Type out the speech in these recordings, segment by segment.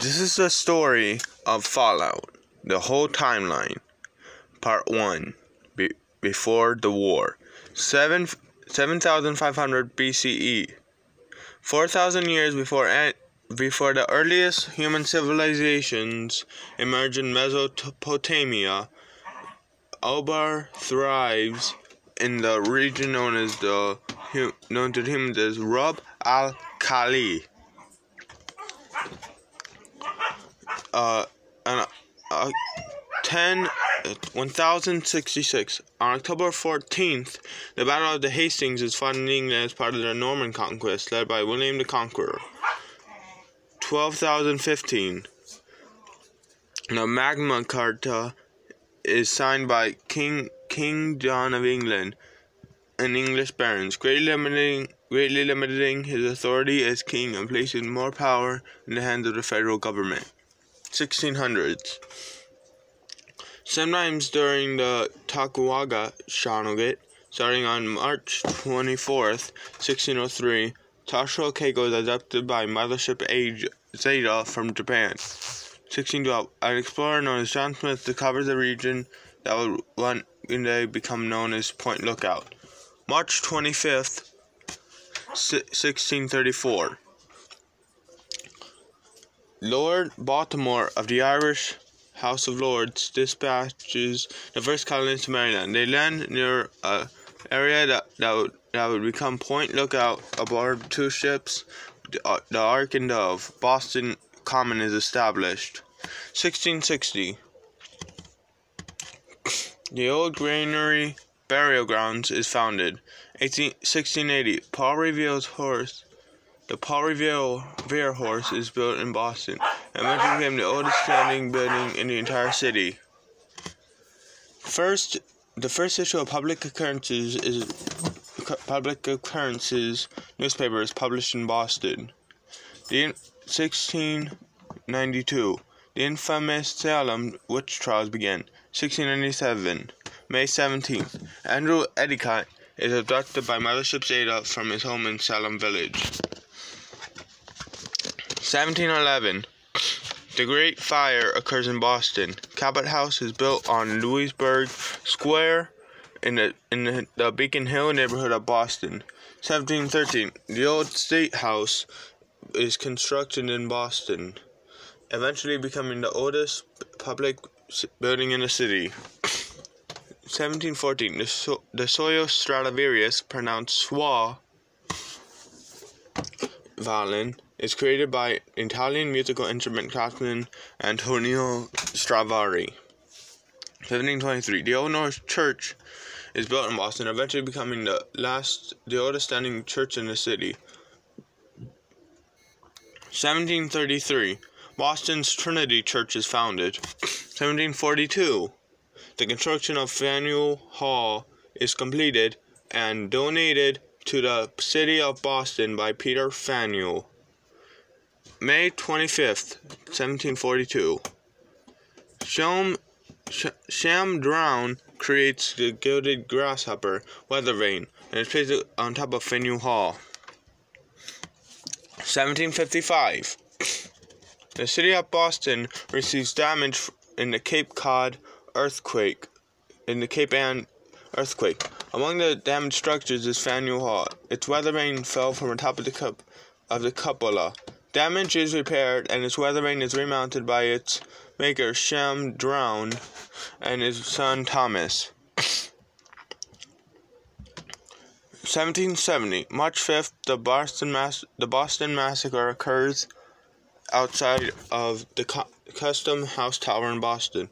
This is the story of Fallout, the whole timeline. Part 1 Be- Before the War. 7 7500 BCE. 4000 years before an- before the earliest human civilizations emerged in Mesopotamia, Ubar thrives in the region known as the known to humans as Rub al Khali. Uh, and, uh, 10 1066 on October 14th, the Battle of the Hastings is fought in England as part of the Norman conquest led by William the Conqueror. 12,015 the Magna Carta is signed by King King John of England and English barons, greatly limiting, greatly limiting his authority as king and placing more power in the hands of the federal government. 1600s. Sometimes during the Tokugawa Shogunate, starting on March 24th, 1603, Toshio Keiko is adopted by Mothership Age Zeta from Japan. 1612, an explorer known as John Smith discovers a region that would one day become known as Point Lookout. March 25th, 1634. Lord Baltimore of the Irish House of Lords dispatches the first colonists to Maryland. They land near an area that, that, would, that would become Point Lookout aboard two ships, the, uh, the Ark and Dove. Boston Common is established. 1660. The old granary burial grounds is founded. 18, 1680. Paul Revere's horse the Paul Revere horse is built in Boston and eventually became the oldest standing building in the entire city. First, the first issue of Public Occurrences is Public Occurrences newspaper is published in Boston. The 1692, the infamous Salem witch trials begin. 1697, May 17th, Andrew Endicott is abducted by Mothership Zeta from his home in Salem Village. 1711. The Great Fire occurs in Boston. Cabot House is built on Louisburg Square in the in the, Beacon Hill neighborhood of Boston. 1713. The old State House is constructed in Boston, eventually becoming the oldest public building in the city. 1714. The, so- the Soyo Stradivarius, pronounced Schwa, violin is created by Italian musical instrument craftsman Antonio Stradivari. 1723. The Old North Church is built in Boston, eventually becoming the last, the oldest standing church in the city. 1733. Boston's Trinity Church is founded. 1742. The construction of Faneuil Hall is completed and donated to the city of Boston by Peter Faneuil. May 25th, 1742. Sham, Sh- Shem Drowne creates the gilded grasshopper weather vane and is placed on top of Faneuil Hall. 1755. The city of Boston receives damage in the Cape Cod earthquake. In the Cape Ann earthquake. Among the damaged structures is Faneuil Hall. Its weather vane fell from the top of the cup of the cupola. Damage is repaired and its weathering is remounted by its maker Shem Drowne and his son Thomas. 1770, March 5th, the Boston Mass- the Boston Massacre occurs outside of the cu- Custom House Tower in Boston.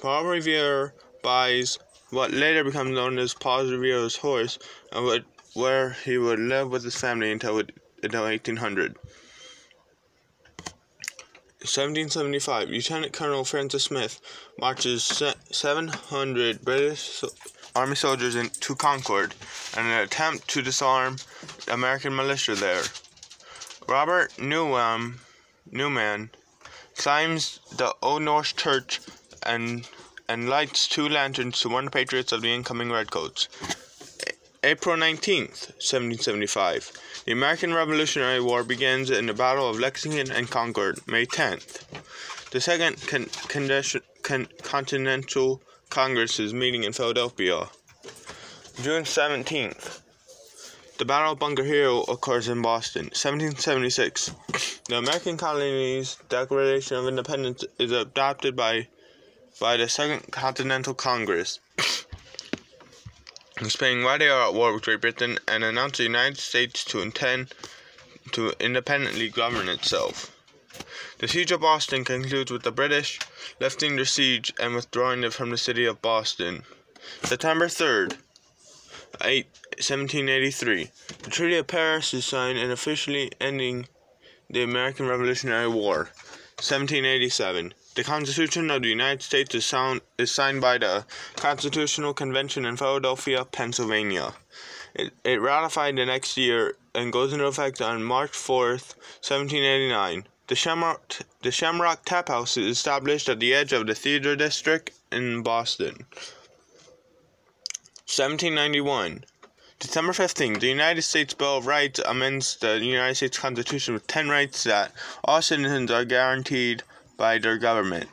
Paul Revere buys what later becomes known as Paul Revere's horse, and would, where he would live with his family until, until 1800. 1775, Lieutenant Colonel Francis Smith marches 700 British Army soldiers into Concord in an attempt to disarm American militia there. Robert Newham, Newman climbs the Old North Church and and lights two lanterns to warn patriots of the incoming redcoats. April 19th, 1775. The American Revolutionary War begins in the Battle of Lexington and Concord, May 10th. The Second con- con- Continental Congress is meeting in Philadelphia. June 17th. The Battle of Bunker Hill occurs in Boston. 1776. The American Colonies Declaration of Independence is adopted by by the Second Continental Congress. Spain, why they are at war with Great Britain, and announced the United States to intend to independently govern itself. The siege of Boston concludes with the British lifting their siege and withdrawing it from the city of Boston. September 3rd, 8, 1783. The Treaty of Paris is signed and officially ending the American Revolutionary War. 1787. The Constitution of the United States is, sound, is signed by the Constitutional Convention in Philadelphia, Pennsylvania. It, it ratified the next year and goes into effect on March 4th, 1789. The Shamrock, the Shamrock Tap House is established at the edge of the Theater District in Boston. 1791. December 15, the United States Bill of Rights amends the United States Constitution with 10 rights that all citizens are guaranteed by their government.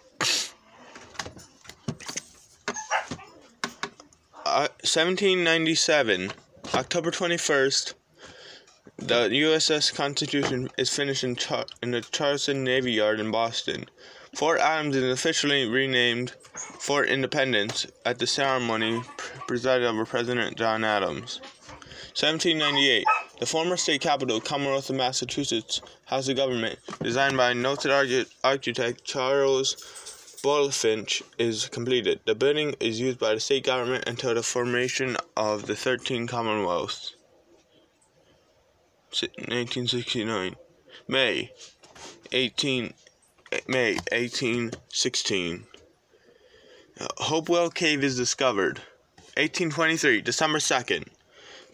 Uh, 1797, October 21st, the USS Constitution is finished in, Char- in the Charlestown Navy Yard in Boston. Fort Adams is officially renamed Fort Independence at the ceremony presided over President John Adams. 1798. The former state capital, Commonwealth of Massachusetts, House of Government, designed by noted architect Charles Bulfinch, is completed. The building is used by the state government until the formation of the 13 Commonwealths. 1969. May 18 May 1816. Hopewell Cave is discovered. 1823, December 2nd.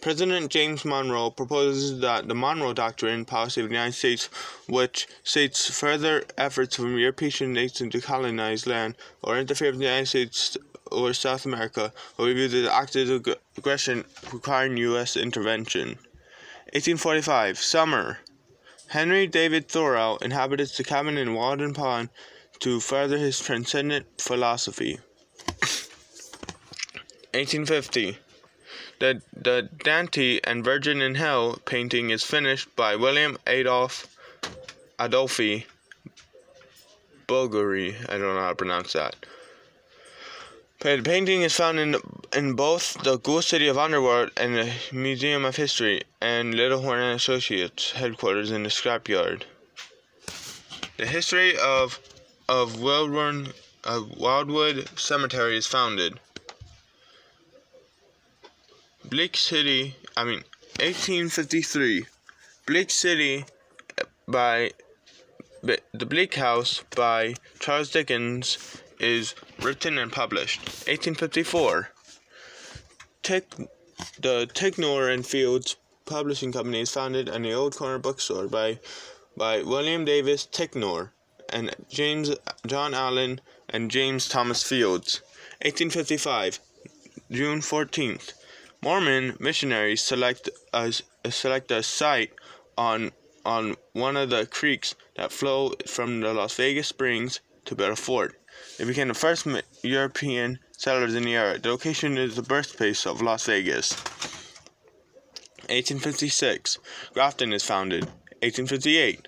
President James Monroe proposes that the Monroe Doctrine policy of the United States, which states further efforts from European nations to colonize land or interfere with the United States or South America, will be viewed as acts of aggression requiring U.S. intervention. 1845, summer. Henry David Thoreau inhabited the cabin in Walden Pond to further his transcendent philosophy. 1850. The, the Dante and Virgil in Hell painting is finished by William Adolf Adolphi Bulgari. I don't know how to pronounce that. The painting is found in in both the Ghoul City of Underworld and the Museum of History and Little Horn and Associates headquarters in the scrapyard. The history of of Wildwood, of Wildwood Cemetery is founded. Bleak City, I mean, 1853. Bleak City by The Bleak House by Charles Dickens is written and published. 1854. Tick, the Ticknor and Fields Publishing Company is founded in the Old Corner Bookstore by by William Davis Ticknor and James John Allen and James Thomas Fields. 1855. June 14th. Mormon missionaries select a, select a site on on one of the creeks that flow from the Las Vegas Springs to a fort. They became the first European settlers in the area. The location is the birthplace of Las Vegas. 1856, Grafton is founded. 1858,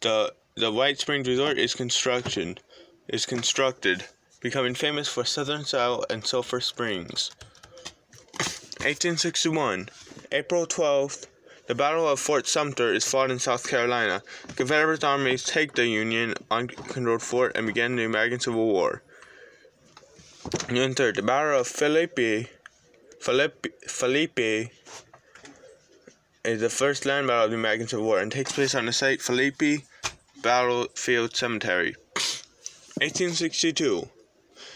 the the White Springs Resort is construction is constructed, becoming famous for Southern style and sulfur springs. 1861, April 12th, the Battle of Fort Sumter is fought in South Carolina. Confederate armies take the Union uncontrolled fort and begin the American Civil War. June 3rd, the Battle of Philippi, Philippi, Philippi is the first land battle of the American Civil War and takes place on the site Philippi Battlefield Cemetery. 1862,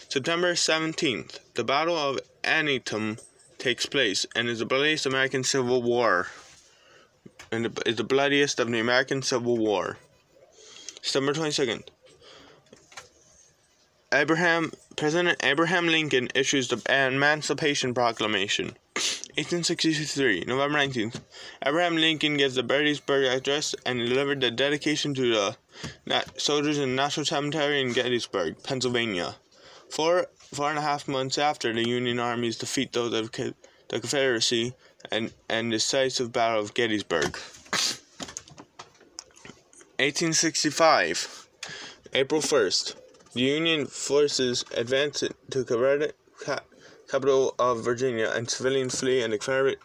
September 17th, the Battle of Antietam takes place and is the bloodiest American Civil War. And is the bloodiest of the American Civil War. September 22nd. Abraham President Abraham Lincoln issues the Emancipation Proclamation. 1863, November 19th, Abraham Lincoln gives the Gettysburg Address and delivered the dedication to the soldiers in the National Cemetery in Gettysburg, Pennsylvania. Four, four and a half months after the Union armies defeat those of the Confederacy and, and decisive Battle of Gettysburg. 1865, April 1st, the Union forces advance to the capital of Virginia, and civilians flee, and the Confederate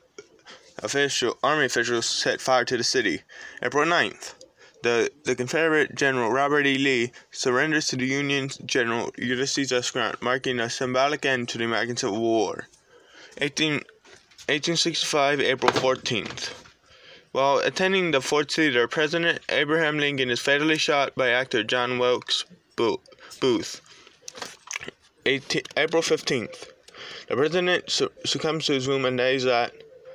official, army officials set fire to the city. April 9th, the, the Confederate General Robert E. Lee surrenders to the Union General Ulysses S. Grant, marking a symbolic end to the American Civil War. 18, 1865, April 14th. While attending the Ford Theater, President Abraham Lincoln is fatally shot by actor John Wilkes Booth. 18, April 15th. The president su- succumbs to his wound and dies at,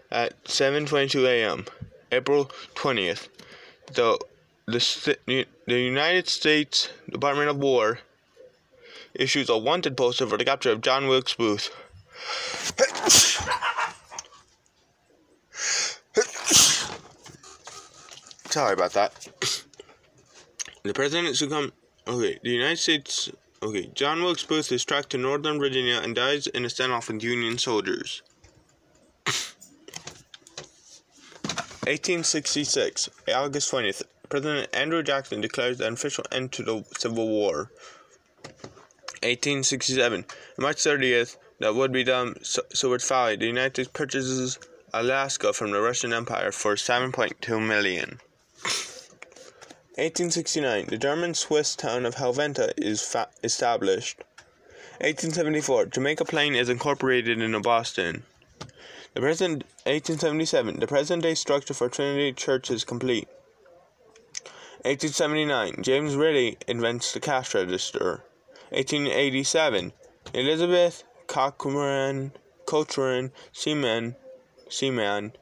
at 7.22 a.m. April 20th. The, the, the United States Department of War issues a wanted poster for the capture of John Wilkes Booth. Sorry about that. The president succumbed. Okay, the United States. Okay, John Wilkes Booth is tracked to northern Virginia and dies in a standoff with Union soldiers. 1866, August 20th, President Andrew Jackson declares the official end to the Civil War. 1867, March 30th, that would be done Seward Valley. The United States purchases Alaska from the Russian Empire for 7.2 million. 1869, the German-Swiss town of Helvetia is fa- established. 1874, Jamaica Plain is incorporated into Boston. The present 1877, the present-day structure for Trinity Church is complete. 1879, James Ritty invents the cash register. 1887, Elizabeth Cochran, Cochran Seaman, Seaman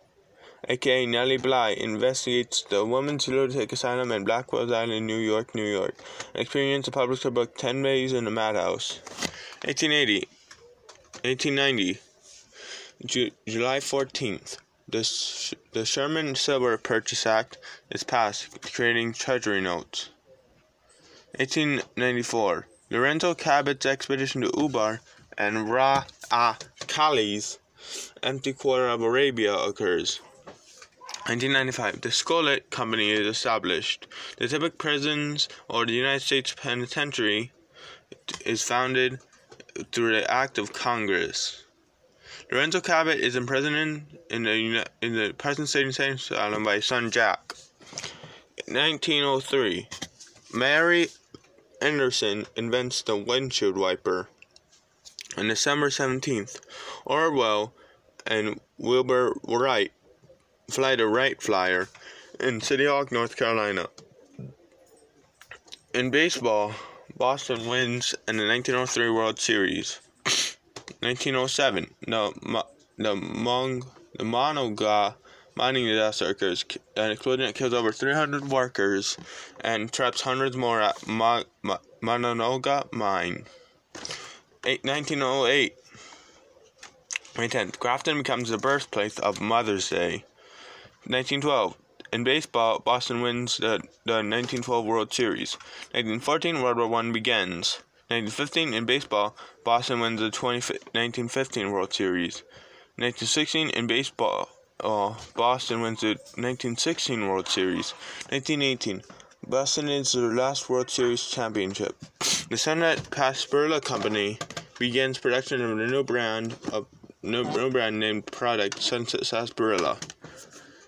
aka Nellie Bly, investigates the women's lunatic asylum in Blackwell's Island, New York, New York, experience the published her book 10 Days in the Madhouse. 1880, 1890, Ju- July 14th, the, the Sherman Silver Purchase Act is passed, creating treasury notes. 1894, Lorenzo Cabot's expedition to Ubar and Ra Kali's empty quarter of Arabia occurs. 1995, the Scollett Company is established. The Tippecanoe Prisons, or the United States Penitentiary, is founded through the Act of Congress. Lorenzo Cabot is imprisoned in the in the Parsons state insane asylum by his son Jack. 1903, Mary Anderson invents the windshield wiper. On December 17th, Orville and Wilbur Wright fly the Wright Flyer in Kitty Hawk, North Carolina. In baseball, Boston wins in the 1903 World Series. 1907, the the Mong the Monongah mining disaster occurs. An explosion kills over 300 workers and traps hundreds more at Mo, Mo, Monongah mine. 8, 1908. May 10th, Grafton becomes the birthplace of Mother's Day. 1912. In baseball, Boston wins the, the 1912 World Series. 1914, World War I begins. 1915, in baseball, Boston wins the 20, 1915 World Series. 1916, in baseball, uh, Boston wins the 1916 World Series. 1918, Boston wins their last World Series championship. The Sunset Sarsaparilla Company begins production of a new brand of new, new brand named product Sunset Sarsaparilla.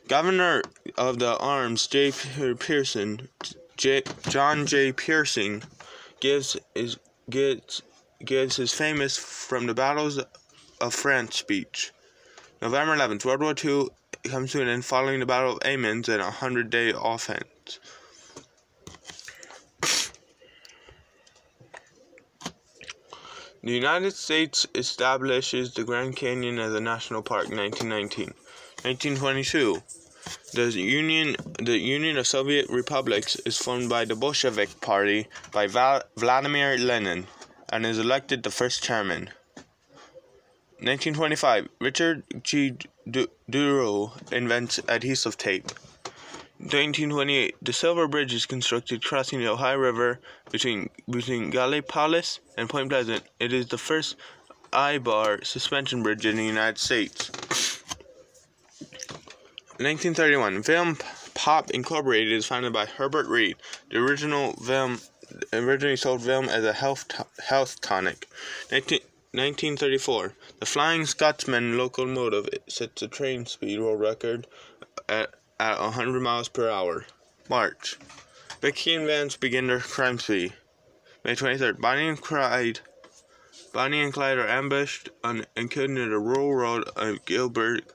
Governor of the Arms J. Pearson, J. John J. Pearson, gives his gives, gives his famous "From the Battles of France" speech. November 11th, World War II comes to an end following the Battle of Amiens and a hundred-day offense. The United States establishes the Grand Canyon as a national park in 1919. 1922. The Union, the Union of Soviet Republics is formed by the Bolshevik Party by Val- Vladimir Lenin and is elected the first chairman. 1925, Richard G. Drew invents adhesive tape. 1928, the Silver Bridge is constructed crossing the Ohio River between between Gallipolis and Point Pleasant. It is the first I-bar suspension bridge in the United States. 1931, Vim Pop Incorporated is founded by Herbert Reed. The original film originally sold Vim as a health health tonic. 19, 1934, the Flying Scotsman locomotive sets a train speed world record at, at 100 miles per hour. March, Vicky and Vance begin their crime spree. May 23rd, Bonnie and Clyde, Bonnie and Clyde are ambushed on, and killed near the rural road of Gilbert,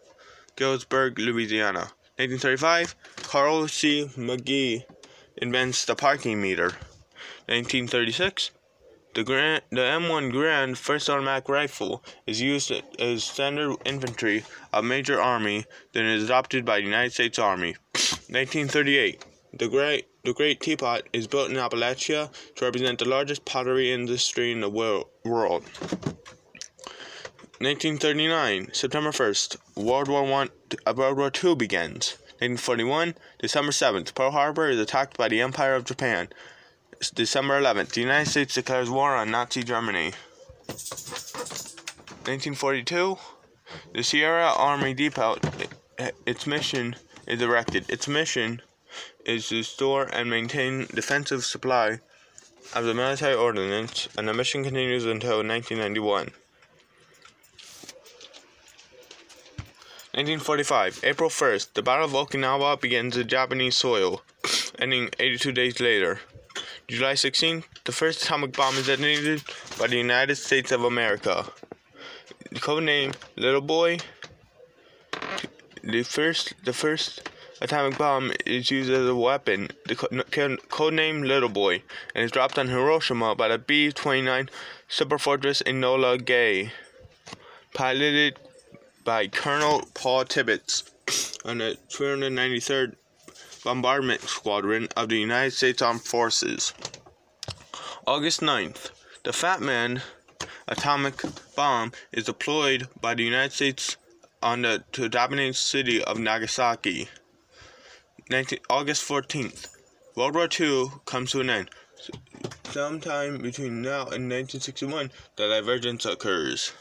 Gilsburg, Louisiana. 1935, Carl C. Magee invents the parking meter. 1936, the, Garand, the M1 Garand first automatic rifle is used as standard infantry of major army, then is adopted by the United States Army. 1938. The Great, the Great Teapot is built in Appalachia to represent the largest pottery industry in the world. 1939, September 1st, World War One, World War II begins. 1941, December 7th, Pearl Harbor is attacked by the Empire of Japan. December 11th, the United States declares war on Nazi Germany. 1942, the Sierra Army Depot, its mission is erected. Its mission is to store and maintain defensive supply of the military ordnance, and the mission continues until 1991. 1945, April 1st, the Battle of Okinawa begins in Japanese soil, ending 82 days later. July 16th, the first atomic bomb is detonated by the United States of America. The code name Little Boy. The first, the first atomic bomb is used as a weapon. The code name Little Boy, and is dropped on Hiroshima by the B-29 Superfortress Enola Gay, piloted by Colonel Paul Tibbets on the 293rd Bombardment Squadron of the United States Armed Forces. August 9th, the Fat Man atomic bomb is deployed by the United States on the to city of Nagasaki. 19, August 14th, World War II comes to an end. Sometime between now and 1961, the divergence occurs.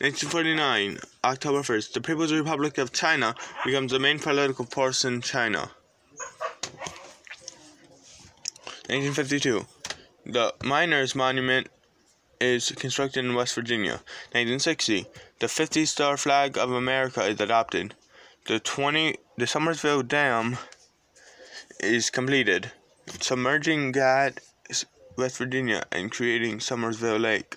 1949, October 1st, the People's Republic of China becomes the main political force in China. 1952, the Miners Monument is constructed in West Virginia. 1960, the 50 star flag of America is adopted. The 20 the Summersville Dam is completed, submerging Gad, West Virginia, and creating Summersville Lake.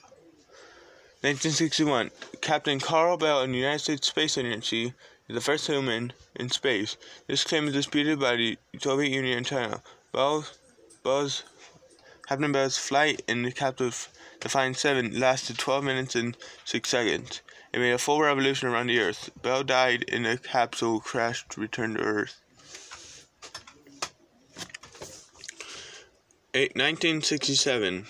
1961, Captain Carl Bell of the United States Space Agency is the first human in space. This claim is disputed by the Soviet Union and China. Bell's, Bell's, Captain Bell's flight in the captive Defiant 7 lasted 12 minutes and 6 seconds. It made a full revolution around the Earth. Bell died in a capsule crash return to Earth. 1967.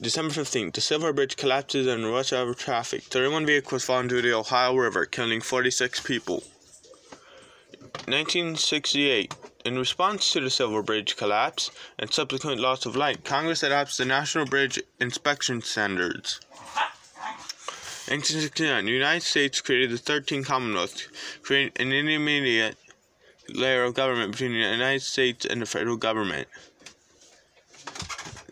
December 15th, the Silver Bridge collapses and rush hour traffic. 31 vehicles fall into the Ohio River, killing 46 people. 1968. In response to the Silver Bridge collapse and subsequent loss of life, Congress adopts the National Bridge Inspection Standards. 1969. The United States created the 13th Commonwealth, creating an intermediate layer of government between the United States and the federal government.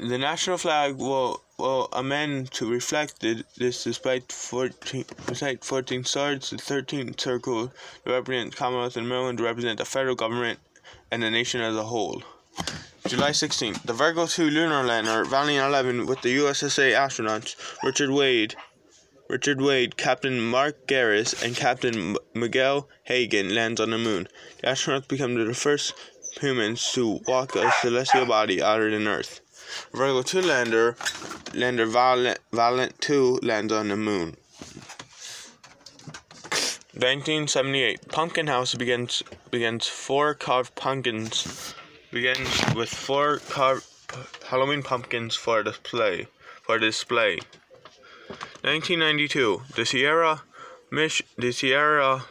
The national flag will, will amend to reflect this despite 14, despite 14 stars, the 13th circle to represent Commonwealth and Maryland to represent the federal government and the nation as a whole. July 16th, the Virgo 2 lunar lander, Valiant 11, with the USSA astronauts Richard Wade, Richard Wade, Captain Mark Garris, and Captain Miguel Hagen lands on the moon. The astronauts become the first humans to walk a celestial body other than Earth. Virgo 2 lander, lander Valiant, Valiant 2 lands on the moon. 1978, Pumpkin House begins begins four carved pumpkins begins with four carved Halloween pumpkins for display for display. 1992. The Sierra mission, the Sierra,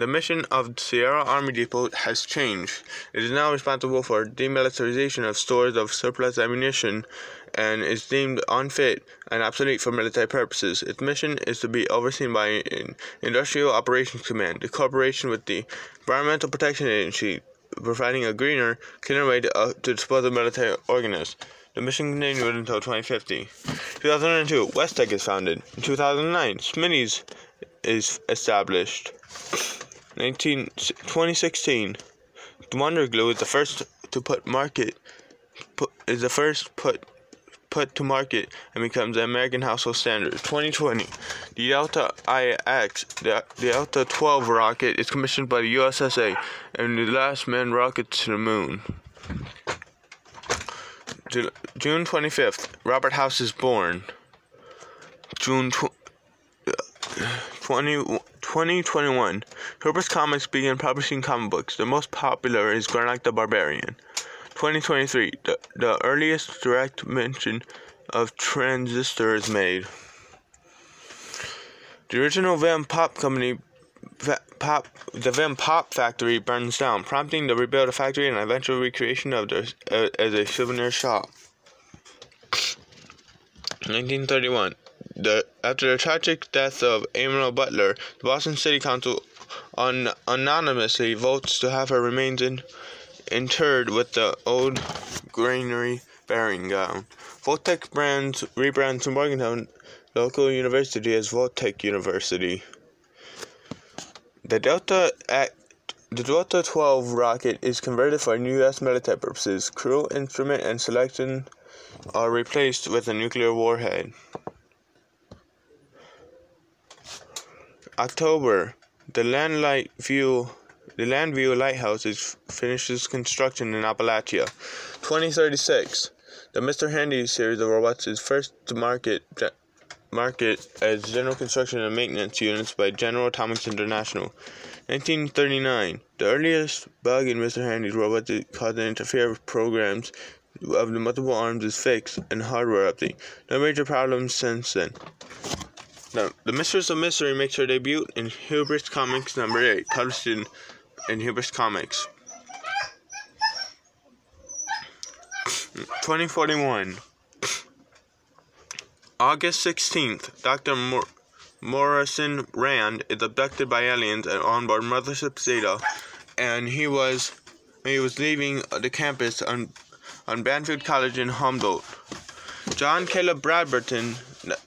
the mission of Sierra Army Depot has changed. It is now responsible for demilitarization of stores of surplus ammunition and is deemed unfit and obsolete for military purposes. Its mission is to be overseen by an Industrial Operations Command, the corporation with the Environmental Protection Agency, providing a greener, cleaner way to, uh, to dispose of military ordnance. The mission continued until 2050. 2002, Westech is founded. In 2009, Smitty's is established. 19, 2016, Wonder Glue is the first to put market put, is the first put put to market and becomes the American household standard. 2020, the Delta IX, the, the Delta 12 rocket, is commissioned by the USSA and the last manned rocket to the moon. June 25th, Robert House is born. June tw- uh, 20, 2021, Hubris Comics began publishing comic books. The most popular is Granite the Barbarian. 2023, the, the earliest direct mention of Transistor is made. The original Vim Pop Company, Pop, the Vim Pop Factory burns down, prompting the rebuild of factory and eventual recreation of the uh, as a souvenir shop. 1931. The, after the tragic death of Emanuel Butler, the Boston City Council un, anonymously votes to have her remains in, interred with the old granary burying ground. Vault-Tec brands rebrands to Morgantown local university as Vault-Tec University. The Delta the Delta 12 rocket is converted for U.S. military purposes. Crew, instrument, and selection are replaced with a nuclear warhead. October, the Landlight View the Landview Lighthouse is finishes construction in Appalachia. 2036, the Mr. Handy series of robots is first to market market as general construction and maintenance units by General Atomics International. 1939, the earliest bug in Mr. Handy's robot that caused an interfere with programs of the multiple arms is fixed and hardware update. No major problems since then. Now, the Mistress of Mystery makes her debut in Hubris Comics number 8, published in, in Hubris Comics. 2041. August 16th, Dr. Mor- Morrison Rand is abducted by aliens on board Mothership Zeta, and he was he was leaving the campus on on Banfield College in Humboldt. John Caleb Bradberton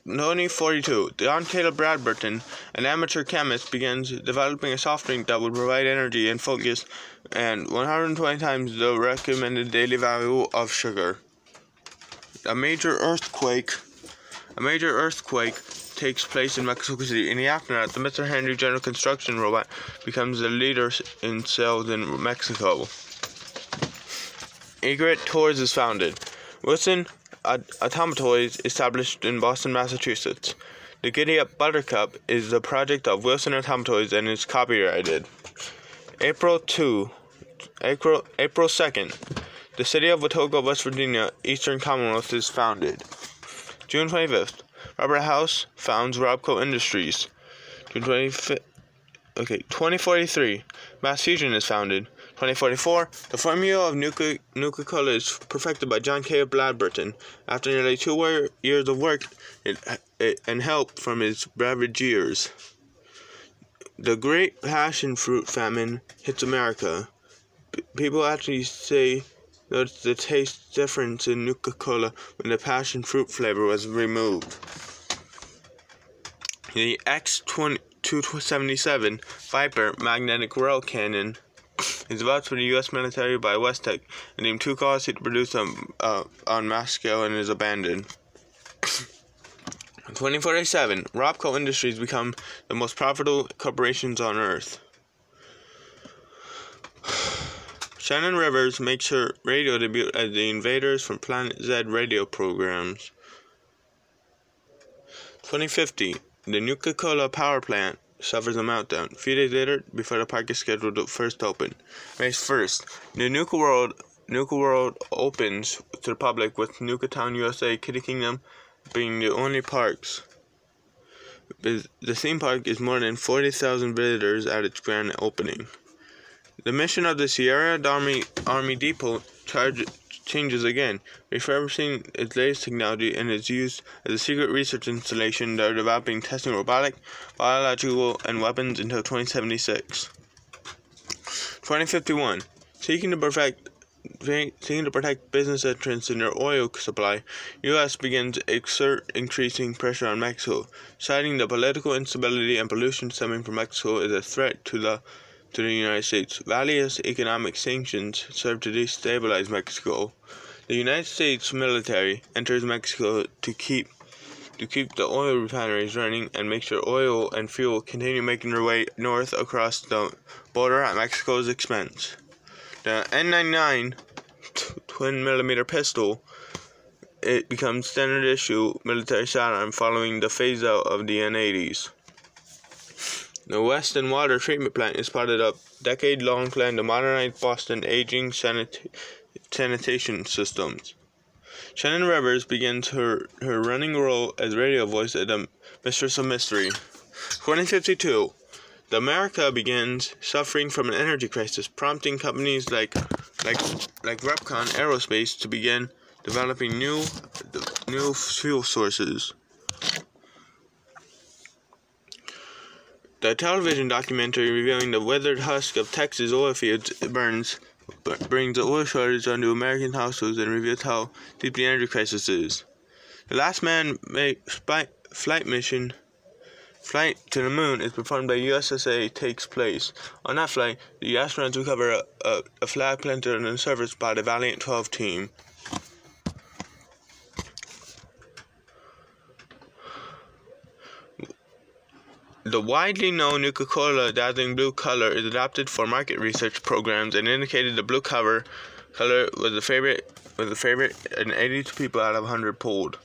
Noni 42. John Caleb Bradberton, an amateur chemist, begins developing a soft drink that would provide energy and focus and 120 times the recommended daily value of sugar. A major earthquake a major earthquake takes place in Mexico City. In the aftermath, the Mr. Handy General Construction robot becomes the leader in sales in Mexico. Egret Tours is founded. Wilson Automatoys established in Boston, Massachusetts. The Giddy Up Buttercup is the project of Wilson Automatoys and is copyrighted. April 2, April, April 2nd, the city of Watoga, West Virginia, Eastern Commonwealth is founded. June 25th, Robert House founds Robco Industries. June 25th, okay, 2043, Mass Fusion is founded. 2044, the formula of Nuka Cola is perfected by John K. Bradberton after nearly two years of work and help from his years. The Great Passion Fruit Famine hits America. people actually say notice the taste difference in Nuka Cola when the passion fruit flavor was removed. The X277 Viper magnetic rail cannon is developed for the U.S. military by Westech and named two cars to produce them uh, on mass scale and is abandoned. 2047, Robco Industries become the most profitable corporations on earth. Shannon Rivers makes her radio debut as the Invaders from Planet Z radio programs. 2050, the Nuka Cola power plant suffers a meltdown. A few days later, before the park is scheduled to first open. May 1st, the Nuka World Nuka World opens to the public with Nuka Town, USA, Kitty Kingdom being the only parks. The theme park is more than 40,000 visitors at its grand opening. The mission of the Sierra Army, Army Depot charge, changes again, refurbishing its latest technology and is used as a secret research installation that are developing testing robotic, biological, and weapons until 2076. 2051. Seeking to perfect seeking to protect business interests in their oil supply, U.S. begins exert increasing pressure on Mexico, citing the political instability and pollution stemming from Mexico as a threat to the to the United States. Various economic sanctions serve to destabilize Mexico. The United States military enters Mexico to keep to keep the oil refineries running and make sure oil and fuel continue making their way north across the border at Mexico's expense. The N99 twin millimeter pistol it becomes standard issue military sidearm following the phase out of the N80s. The Weston Water Treatment Plant is part of the decade long plan to modernize Boston aging sanit- sanitation systems. Shannon Rivers begins her, her running role as radio voice at the Mistress of Mystery. 2052. The America begins suffering from an energy crisis, prompting companies like like like Repcon Aerospace to begin developing new new fuel sources. The television documentary revealing the withered husk of Texas oil fields burns brings the oil shortage onto American households and reveals how deep the energy crisis is. The last man flight mission flight to the moon is performed by USSA takes place. On that flight, the astronauts recover a, a, a flag planted on the surface by the Valiant 12 team. The widely known Nuka-Cola dazzling blue color is adopted for market research programs and indicated the blue cover color was the favorite was the favorite and 82 people out of 100 polled.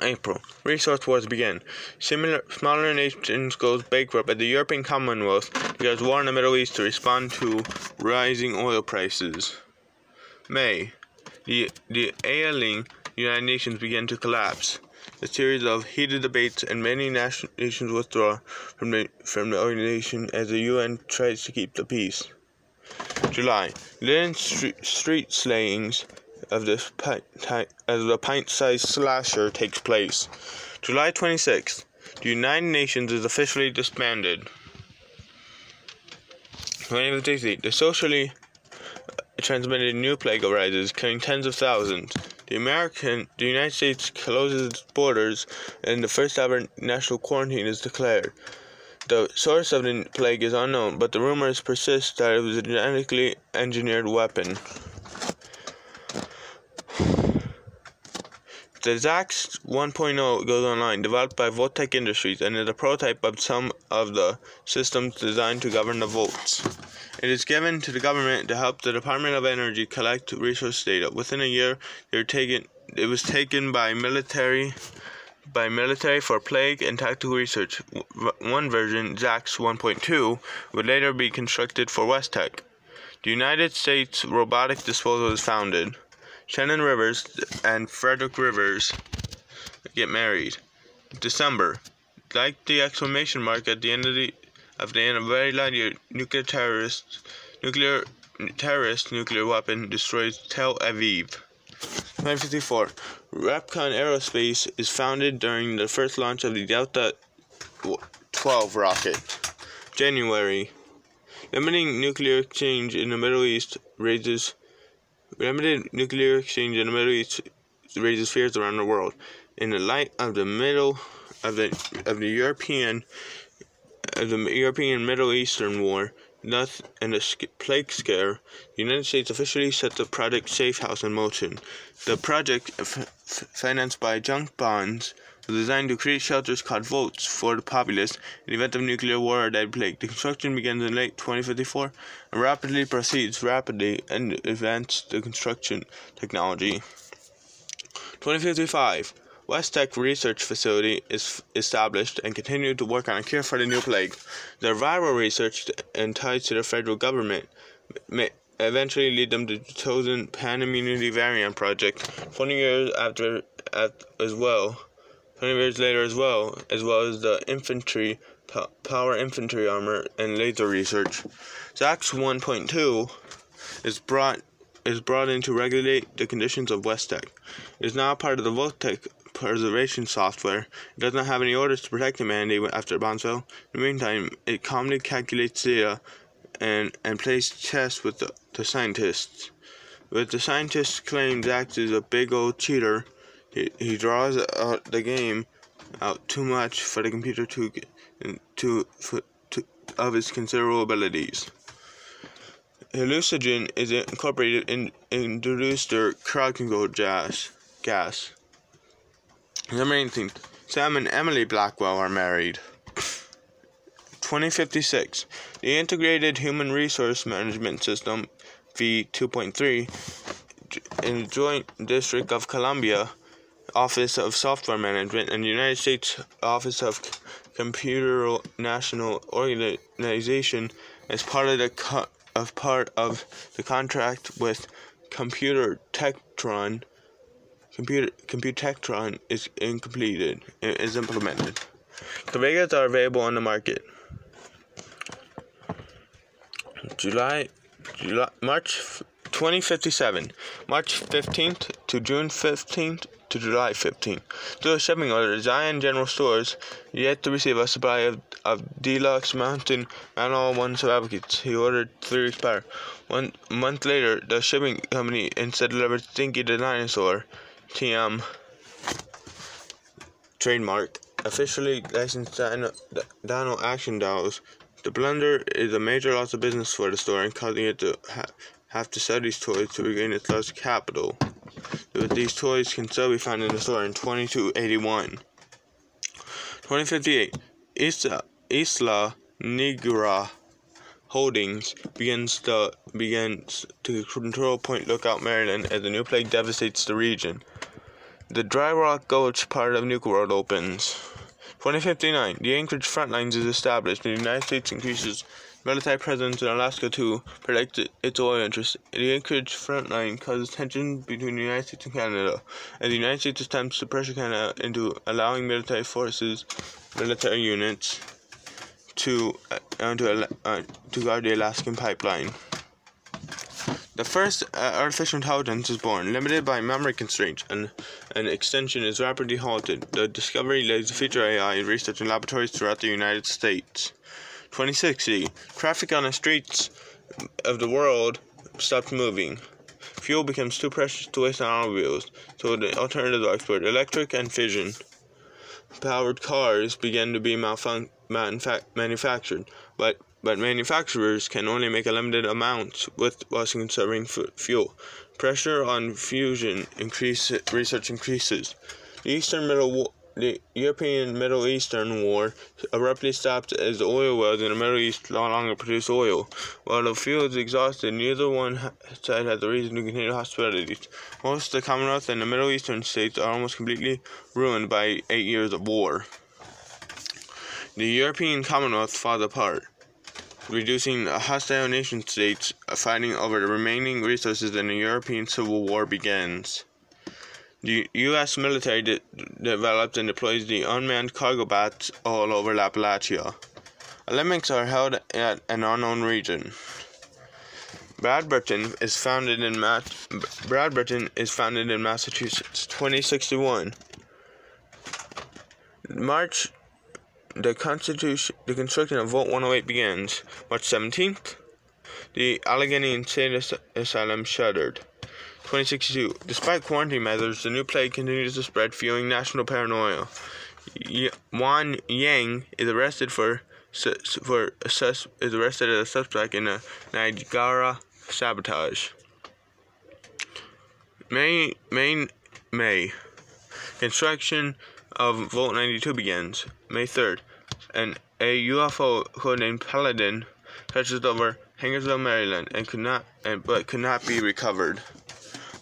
April. Resource wars begin. Similar, smaller nations go bankrupt at the European Commonwealth because war in the Middle East to respond to rising oil prices. May. The, the ailing United Nations begin to collapse. A series of heated debates and many nations withdraw from the, from the organization as the UN tries to keep the peace. July. Then street, street slayings of the as the pint-sized slasher takes place. July 26th, the United Nations is officially disbanded. 2053, the socially uh, transmitted new plague arises, killing tens of thousands. The American, the United States closes its borders, and the first ever national quarantine is declared. The source of the plague is unknown, but the rumors persist that it was a genetically engineered weapon. The Zax 1.0 goes online, developed by Vault-Tec Industries, and is a prototype of some of the systems designed to govern the volts. It is given to the government to help the Department of Energy collect resource data. Within a year, taken, it was taken by military by military for plague and tactical research. One version, Zax 1.2, would later be constructed for Westech. The United States Robotic Disposal is founded. Shannon Rivers and Frederick Rivers get married. December. Like the exclamation mark at the end of the of the year, nuclear terrorist nuclear terrorist nuclear weapon destroys Tel Aviv. 1954. Repcon Aerospace is founded during the first launch of the Delta 12 rocket. January. Limiting nuclear exchange in the Middle East raises Limited nuclear exchange in the Middle East raises fears around the world. In the light of the middle of the of the European of the European Middle Eastern War, thus and the plague scare, the United States officially set the project Safe House in motion. The project, financed by junk bonds, was designed to create shelters called votes for the populace in the event of nuclear war or dead plague. The construction begins in late 2054 and rapidly proceeds rapidly and advances the construction technology. 2055 West Tech Research Facility is established and continued to work on a cure for the new plague. Their viral research and ties to the federal government may eventually lead them to the chosen Pan Immunity Virion Project 20 years after as well 20 years later as well, as well as the infantry, power infantry armor, and laser research. ZAX 1.2 is brought is brought in to regulate the conditions of WestTech. It is now part of the Vault-Tec preservation software. It does not have any orders to protect humanity after Bonsville. In the meantime, it calmly calculates data uh, and, and plays chess with the, the scientists. But the scientists claim Zax is a big old cheater. He, he draws out the game out too much for the computer to to, for, to of his considerable abilities. Hallucinogen is incorporated in introduced their crowd control gas gas. Number 18. Sam and Emily Blackwell are married. 2056. The Integrated Human Resource Management System, V2.3, in the Joint District of Columbia, Office of Software Management, and the United States Office of Computer National Organization as part of the co- of part of the contract with Computer Tektron Computer Computectron is incompleted is implemented. The Vegas are available on the market. July, July March 2057, March 15th to June 15th to July 15th. Through a shipping order, Zion General Stores yet to receive a supply of, of deluxe mountain manual of advocates. He ordered three weeks prior. One month later, the shipping company instead delivered Stinky the Dinosaur TM trademark, officially licensed Dino, Dino Action Dolls. The blender is a major loss of business for the store and causing it to ha- have to sell these toys to regain its lost capital. But these toys can still be found in the store in 2281. 2058. Isla, Isla Negra Holdings begins to begins to control Point Lookout, Maryland, as the new plague devastates the region. The Dry Rock Gulch part of Nuka World opens. 2059. The Anchorage front lines is established. The United States increases military presence in Alaska to protect its oil interests. The Anchorage front line causes tension between the United States and Canada, and the United States attempts to pressure Canada into allowing military forces, military units, to uh, to, uh, to guard the Alaskan pipeline. The first uh, artificial intelligence is born, limited by memory constraints, and an extension is rapidly halted. The discovery lays the future AI research in laboratories throughout the United States. 2060. Traffic on the streets of the world stops moving. Fuel becomes too precious to waste on automobiles, so the alternatives are explored. Electric and fission powered cars begin to be malfun- manufactured, but but manufacturers can only make a limited amount with while conserving f- fuel. Pressure on fusion increase research increases. The Eastern Middle War, the European Middle Eastern War abruptly stopped as the oil wells in the Middle East no longer produce oil. While the field is exhausted, neither one side has a reason to continue hostilities. Most of the Commonwealth and the Middle Eastern states are almost completely ruined by eight years of war. The European Commonwealth falls apart reducing hostile nation states uh, fighting over the remaining resources and the European Civil War begins. The U.S. military de- develops and deploys the unmanned cargo bats all over Appalachia. Olympics are held at an unknown region. Bradberton is founded in Ma- Bradberton is founded in Massachusetts. 2061. March the Constitution, the construction of Vault 108 begins. March 17th, the Allegheny Insane Asylum shuttered. 2062. Despite quarantine measures, the new plague continues to spread, fueling national paranoia. Y- Wan Yang is arrested for for sus- is arrested as a suspect in a Niagara sabotage. May May May. Construction of Vault 92 begins May 3rd, and a UFO codenamed Paladin touches over Hangersville, Maryland, and could not, and, but could not be recovered.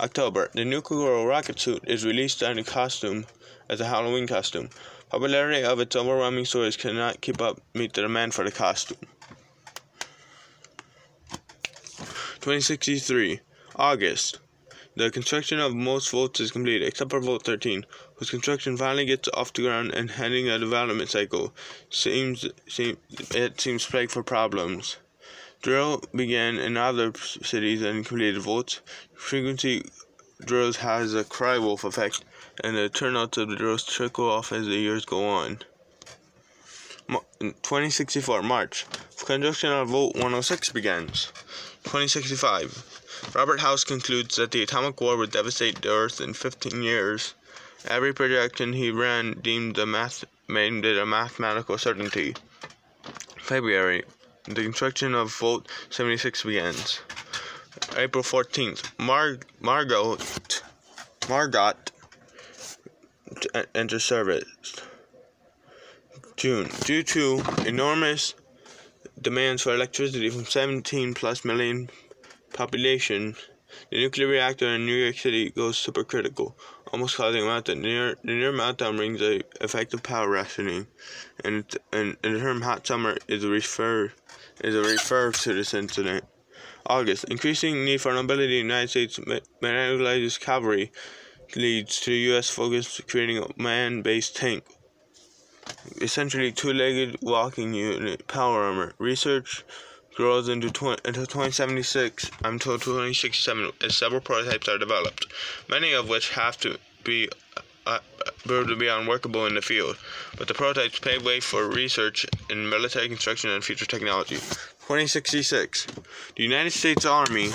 October, the Nuclear rocket suit is released in a costume as a Halloween costume. Popularity of its overwhelming stories cannot keep up meet the demand for the costume. 2063, August. The construction of most votes is complete, except for Vault 13, whose construction finally gets off the ground and heading a development cycle. Seems, seem, it seems plagued for problems. Drill began in other cities and completed votes. Frequency drills has a cry wolf effect, and the turnouts of the drills trickle off as the years go on. 2064 March. Construction of Vault 106 begins. 2065 Robert House concludes that the atomic war would devastate the Earth in 15 years. Every projection he ran deemed the math made it a mathematical certainty. February, the construction of Vault 76 begins. April 14th, Mar- Margot Margot enters service. June, due to enormous demands for electricity from 17 plus million population, the nuclear reactor in New York City goes supercritical, almost causing a meltdown. Near, the near meltdown brings a effective power rationing, and, and, and the term hot summer is a refer is a refer to this incident. August, increasing need for mobility in the United States mechanized cavalry leads to the U.S. focus creating a man-based tank, essentially two-legged walking unit power armor. Research grows into until 2076 until 2067 as several prototypes are developed, many of which have to be uh, proved to be unworkable in the field, but the prototypes pave way for research in military construction and future technology. 2066. The United States Army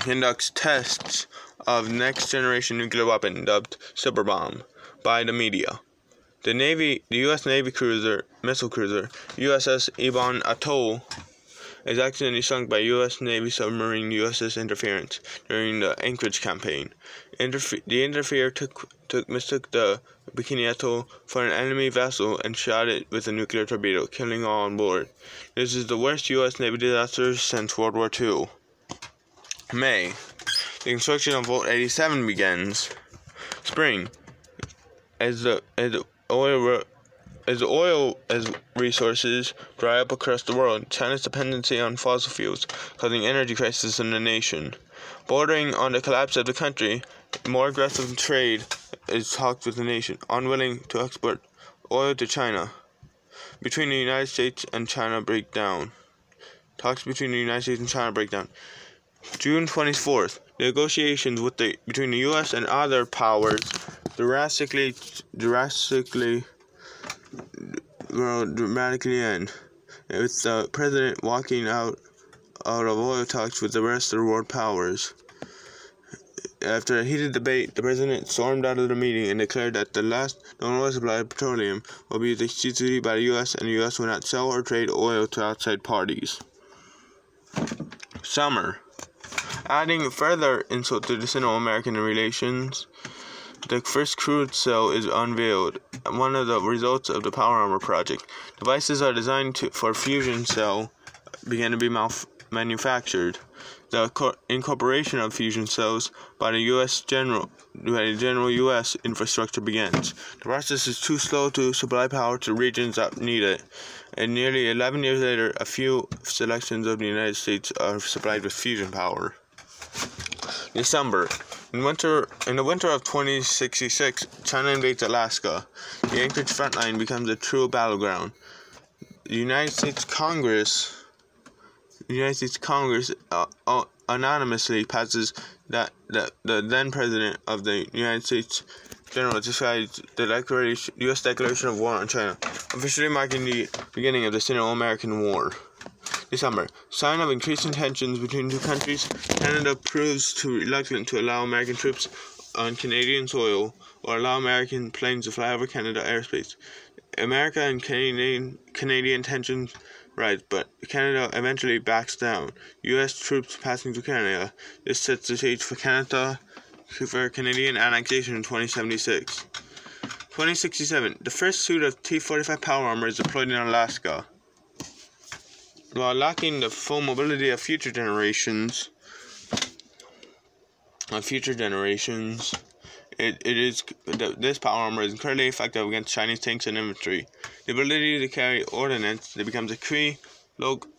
conducts tests of next generation nuclear weapon dubbed Super Bomb by the media. The Navy, the U.S. Navy cruiser, missile cruiser, USS Ebon Atoll is accidentally sunk by U.S. Navy submarine USS Interferer during the Anchorage campaign. Interfe- the Interferer took, took, mistook the Bikini Atoll for an enemy vessel and shot it with a nuclear torpedo, killing all on board. This is the worst U.S. Navy disaster since World War II. May. The construction of Vault 87 begins. Spring. As the, as the oil as oil as resources dry up across the world, China's dependency on fossil fuels causing energy crisis in the nation. Bordering on the collapse of the country, more aggressive trade is talked with the nation, unwilling to export oil to China. Between the United States and China break down. Talks between the United States and China break down. June 24th, negotiations with the between the U.S. and other powers drastically drastically will dramatically end, with the president walking out, out of oil talks with the rest of the world powers. After a heated debate, the president stormed out of the meeting and declared that the last known oil supply of petroleum will be exclusively by the U.S. and the U.S. will not sell or trade oil to outside parties. Summer. Adding further insult to the Sino-American relations, the first crude cell is unveiled, one of the results of the Power Armor project. Devices are designed to, for fusion cell began to be manufactured. The incorporation of fusion cells by the U.S. General by the General U.S. infrastructure begins. The process is too slow to supply power to regions that need it, and nearly 11 years later, a few selections of the United States are supplied with fusion power. December. In winter, in the winter of 2066, China invades Alaska. The Anchorage front line becomes a true battleground. The United States Congress, the United States Congress, uh, uh, anonymously passes that, that the then president of the United States General decides the declaration, U.S. declaration of war on China, officially marking the beginning of the Sino-American War. December. Sign of increasing tensions between two countries. Canada proves too reluctant to allow American troops on Canadian soil or allow American planes to fly over Canada airspace. America and Canadian Canadian tensions rise, but Canada eventually backs down. U.S. troops passing through Canada. This sets the stage for Canada for Canadian annexation in 2076. 2067. The first suit of T-45 power armor is deployed in Alaska while lacking the full mobility of future generations of future generations it, it is this power armor is incredibly effective against Chinese tanks and infantry. The ability to carry ordnance that becomes a key,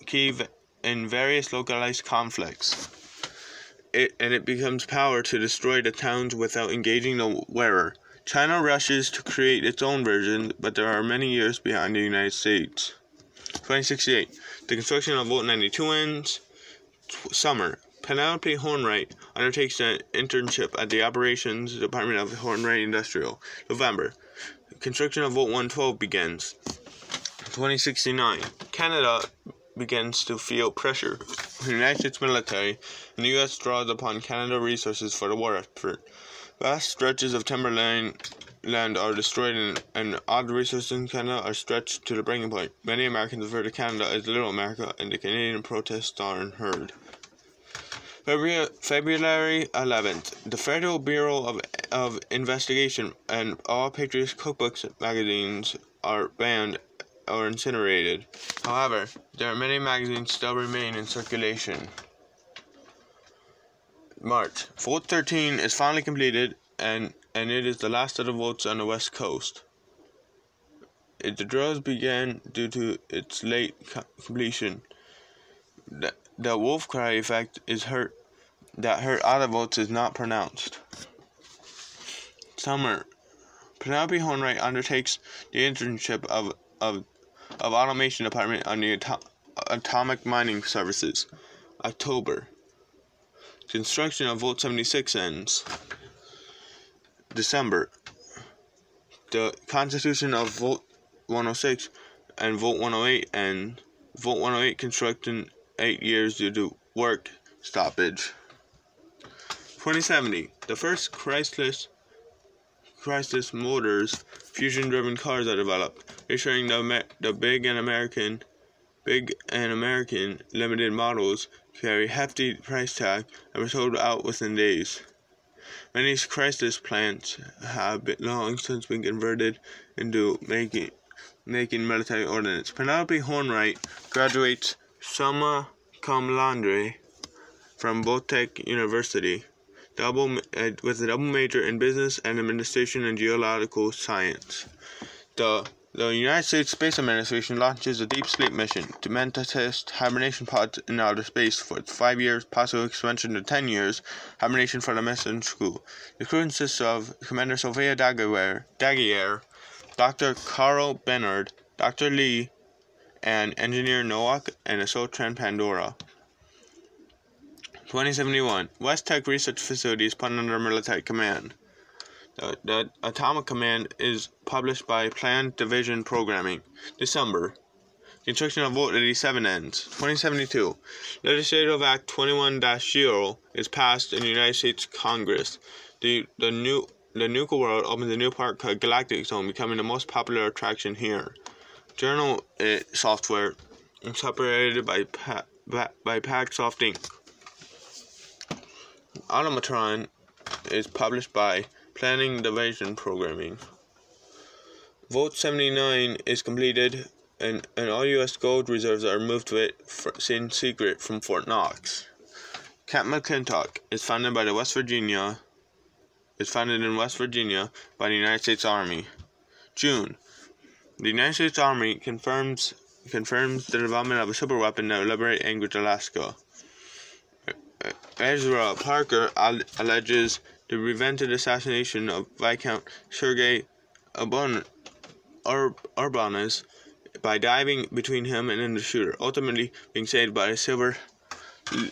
key in various localized conflicts. it and it becomes power to destroy the towns without engaging the wearer. China rushes to create its own version, but there are many years behind the United States. 2068. The construction of Vault 92 ends. Summer. Penelope Hornwright undertakes an internship at the Operations Department of Hornwright Industrial. November. Construction of Vault 112 begins. 2069. Canada begins to feel pressure the United States military, and the U.S. draws upon Canada resources for the war effort. Vast stretches of timberland land are destroyed, and, and odd resources in Canada are stretched to the breaking point. Many Americans refer to Canada as Little America, and the Canadian protests are unheard. February 11th, the Federal Bureau of, of Investigation and all Patriots cookbooks magazines are banned or incinerated. However, there are many magazines still remain in circulation. March. Vault 13 is finally completed and, and it is the last of the votes on the west coast. It, the drills began due to its late completion. The, the wolf cry effect is hurt that hurt other votes is not pronounced. Summer. Penelope Hornwright undertakes the internship of, of of Automation Department on the Atom Atomic Mining Services. October. Construction of Vault 76 ends. December. The constitution of Vault 106 and Vault 108 and Vault 108 construction 8 years due to work stoppage. 2070. The first Chrysler Chrysler Motors fusion-driven cars are developed, issuing the, the big and American big and American limited models carry hefty price tag and were sold out within days. Many Chrysler plants have long since been converted into making making military ordnance. Penelope Hornwright graduates summa cum laude from Vault-Tec University double uh, with a double major in business and administration and geological science. The the United States Space Administration launches a deep sleep mission to meant test hibernation pods in outer space for five years, possible expansion to ten years, hibernation for the mission crew. The crew consists of Commander Sophia Daguerre, Dr. Carl Bernard, Dr. Lee, and engineer Nowak and Asotran Pandora. 2071. West Tek Research Facility is put under military command. The, the Atomic Command is published by Planned Division Programming. December. Construction of Vault 87 ends. 2072. Legislative Act 21 0 is passed in the United States Congress. The, the new the nuka world opens a new park called Galactic Zone, becoming the most popular attraction here. Journal uh, software is separated by, pa- by PacSoft Inc. Automatron is published by Planning Division Programming. Vault 79 is completed and, and all U.S. gold reserves are moved to it for, in secret from Fort Knox. Camp McClintock is founded by the West Virginia is founded in West Virginia by the United States Army. June. The United States Army confirms confirms the development of a super weapon that will liberate Anchorage, Alaska. Ezra Parker alleges the prevented assassination of Viscount Sergei Urbanus by diving between him and the shooter, ultimately being saved by a silver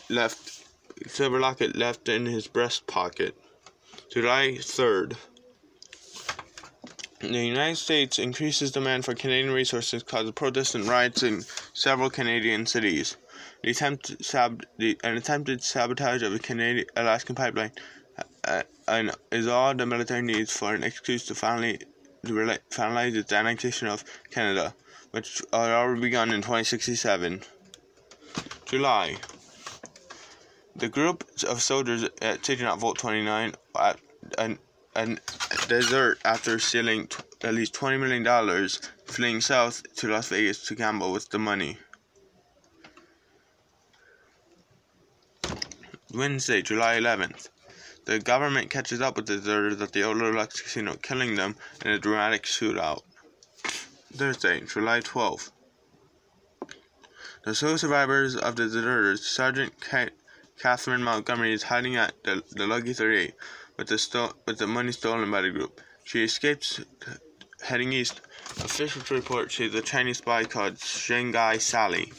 left silver locket left in his breast pocket. July 3rd. The United States increases demand for Canadian resources causes Protestant riots in several Canadian cities. The attempt sab- the, an attempted sabotage of the Canadian Alaskan pipeline uh, and is all the military needs for an excuse to finally to finalize its annexation of Canada, which had already begun in 2067. July. The group of soldiers at taking out Volt 29 at an, an desert after stealing t- at least $20 million, fleeing south to Las Vegas to gamble with the money. Wednesday, July 11th. The government catches up with the deserters at the Overlux Casino, killing them in a dramatic shootout. Thursday, July 12th. The sole survivors of the deserters, Sergeant Catherine Montgomery is hiding at the, the Lucky 38 with the, sto- with the money stolen by the group. She escapes heading east. Officials report she's a Chinese spy called Shanghai Sally.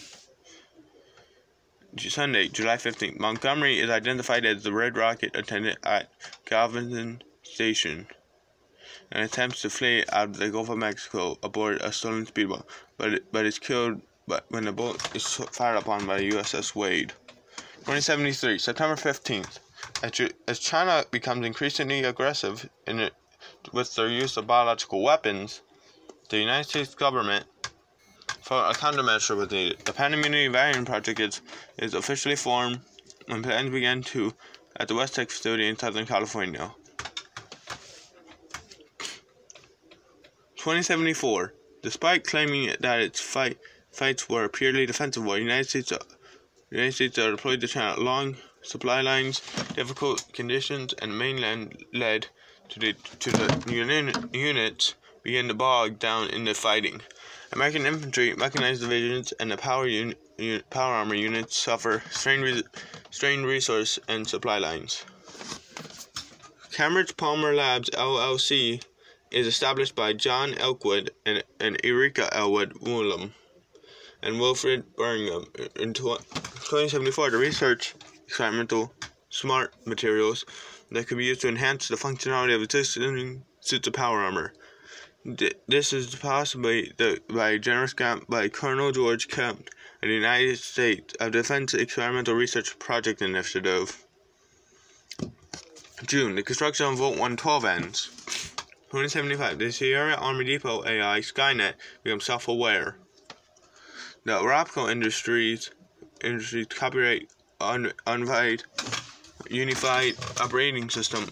Sunday, July 15th. Montgomery is identified as the Red Rocket attendant at Galveston Station and attempts to flee out of the Gulf of Mexico aboard a stolen speedboat, but but is killed but when the boat is fired upon by the USS Wade. 2073, September 15th. As China becomes increasingly aggressive in it, with their use of biological weapons, the United States government for a countermeasure was needed. The Pan Immunity Virion Project is, is officially formed and plans began to at the West Tek facility in Southern California. 2074. Despite claiming that its fight, fights were purely defensive, the United States, United States are deployed to China. Long supply lines, difficult conditions, and mainland led to the to the Union units begin to bog down in the fighting. American infantry, mechanized divisions, and the power un, un, power armor units suffer strained, re, strained resource and supply lines. Cambridge Polymer Labs LLC is established by John Elkwood and, and Erika Elwood Woolham and Wilfred Birmingham in 2074 to research experimental smart materials that could be used to enhance the functionality of existing suits of power armor. This is possibly the, by generous grant by Colonel George Kemp the United States of Defense Experimental Research Project Initiative. June, the construction of Vault 112 ends. 2075, the Sierra Army Depot AI Skynet becomes self-aware. The RobCo Industries Industries copyright un, unified operating system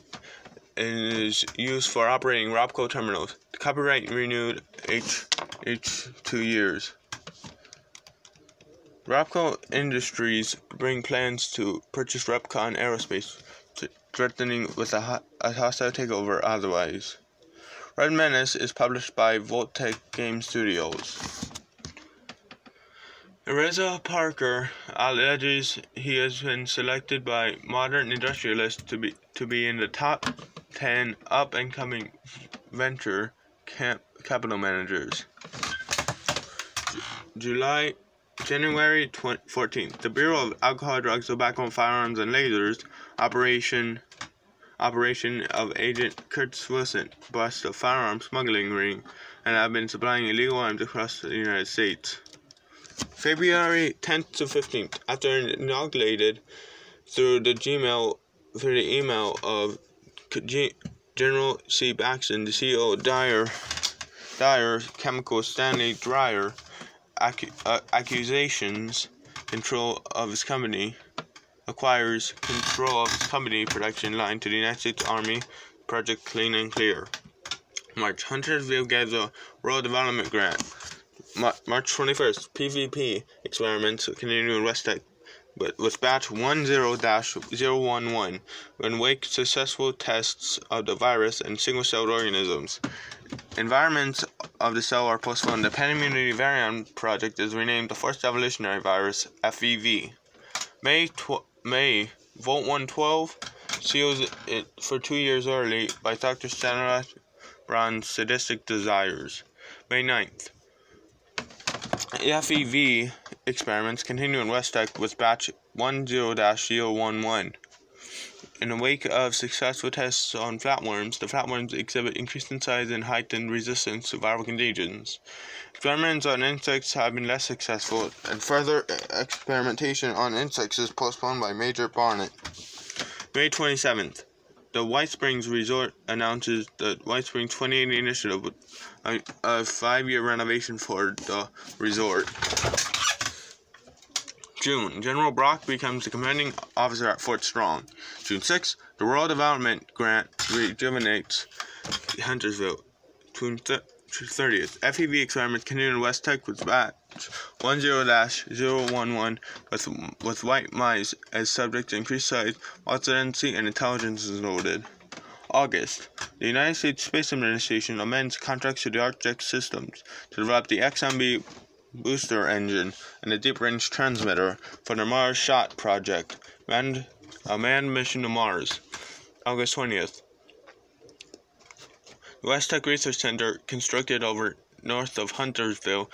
is used for operating RobCo terminals. The copyright renewed each each two years. RobCo Industries bring plans to purchase REPCONN Aerospace, threatening with a, a hostile takeover otherwise. Red Menace is published by Vault-Tec Game Studios. Reza Parker alleges he has been selected by modern industrialists to be to be in the top 10 up and coming venture capital managers. July January 14th, the Bureau of Alcohol, Drugs, Tobacco, Firearms, and Lasers Operation operation of Agent Curtis Wilson bust a firearm smuggling ring and have been supplying illegal arms across the United States. February 10th to 15th, after inaugurated through the Gmail through the email of G- General C. Baxton, the CEO of Dyer, Dyer Chemical Stanley Dyer, acu- uh, accusations control of his company acquires control of his company production line to the United States Army Project Clean and Clear. March, Huntersville gets a Rural Development Grant. March 21st, PVP experiments continue in West Tek but with batch 10-011 when wake successful tests of the virus in single-celled organisms. Environments of the cell are postponed. The Pan Immunity Virion Project is renamed the Forced Evolutionary Virus, FEV. May tw- May Vault 112 seals it for two years early by Dr. Stanley Brown's Sadistic Desires. May 9th. FEV experiments continue in West Tek with batch 10-011. In the wake of successful tests on flatworms, the flatworms exhibit increased in size and heightened resistance to viral contagions. Experiments on insects have been less successful, and further experimentation on insects is postponed by Major Barnett. May 27th. The White Springs Resort announces the White Springs 2080 initiative, uh, a, a five year renovation for the resort. June, General Brock becomes the commanding officer at Fort Strong. June 6, the Rural Development Grant rejuvenates Huntersville. June 30th, FEV experiments continue in West Tek with batch 10-011 with, with white mice as subjects increased size, multi and intelligence is noted. August, the United States Space Administration amends contracts to the Arctic Systems to develop the XMB booster engine and a deep range transmitter for the Mars Shot project. manned, a manned mission to Mars. August 20th. The West Tek Research Center, constructed over north of Huntersville,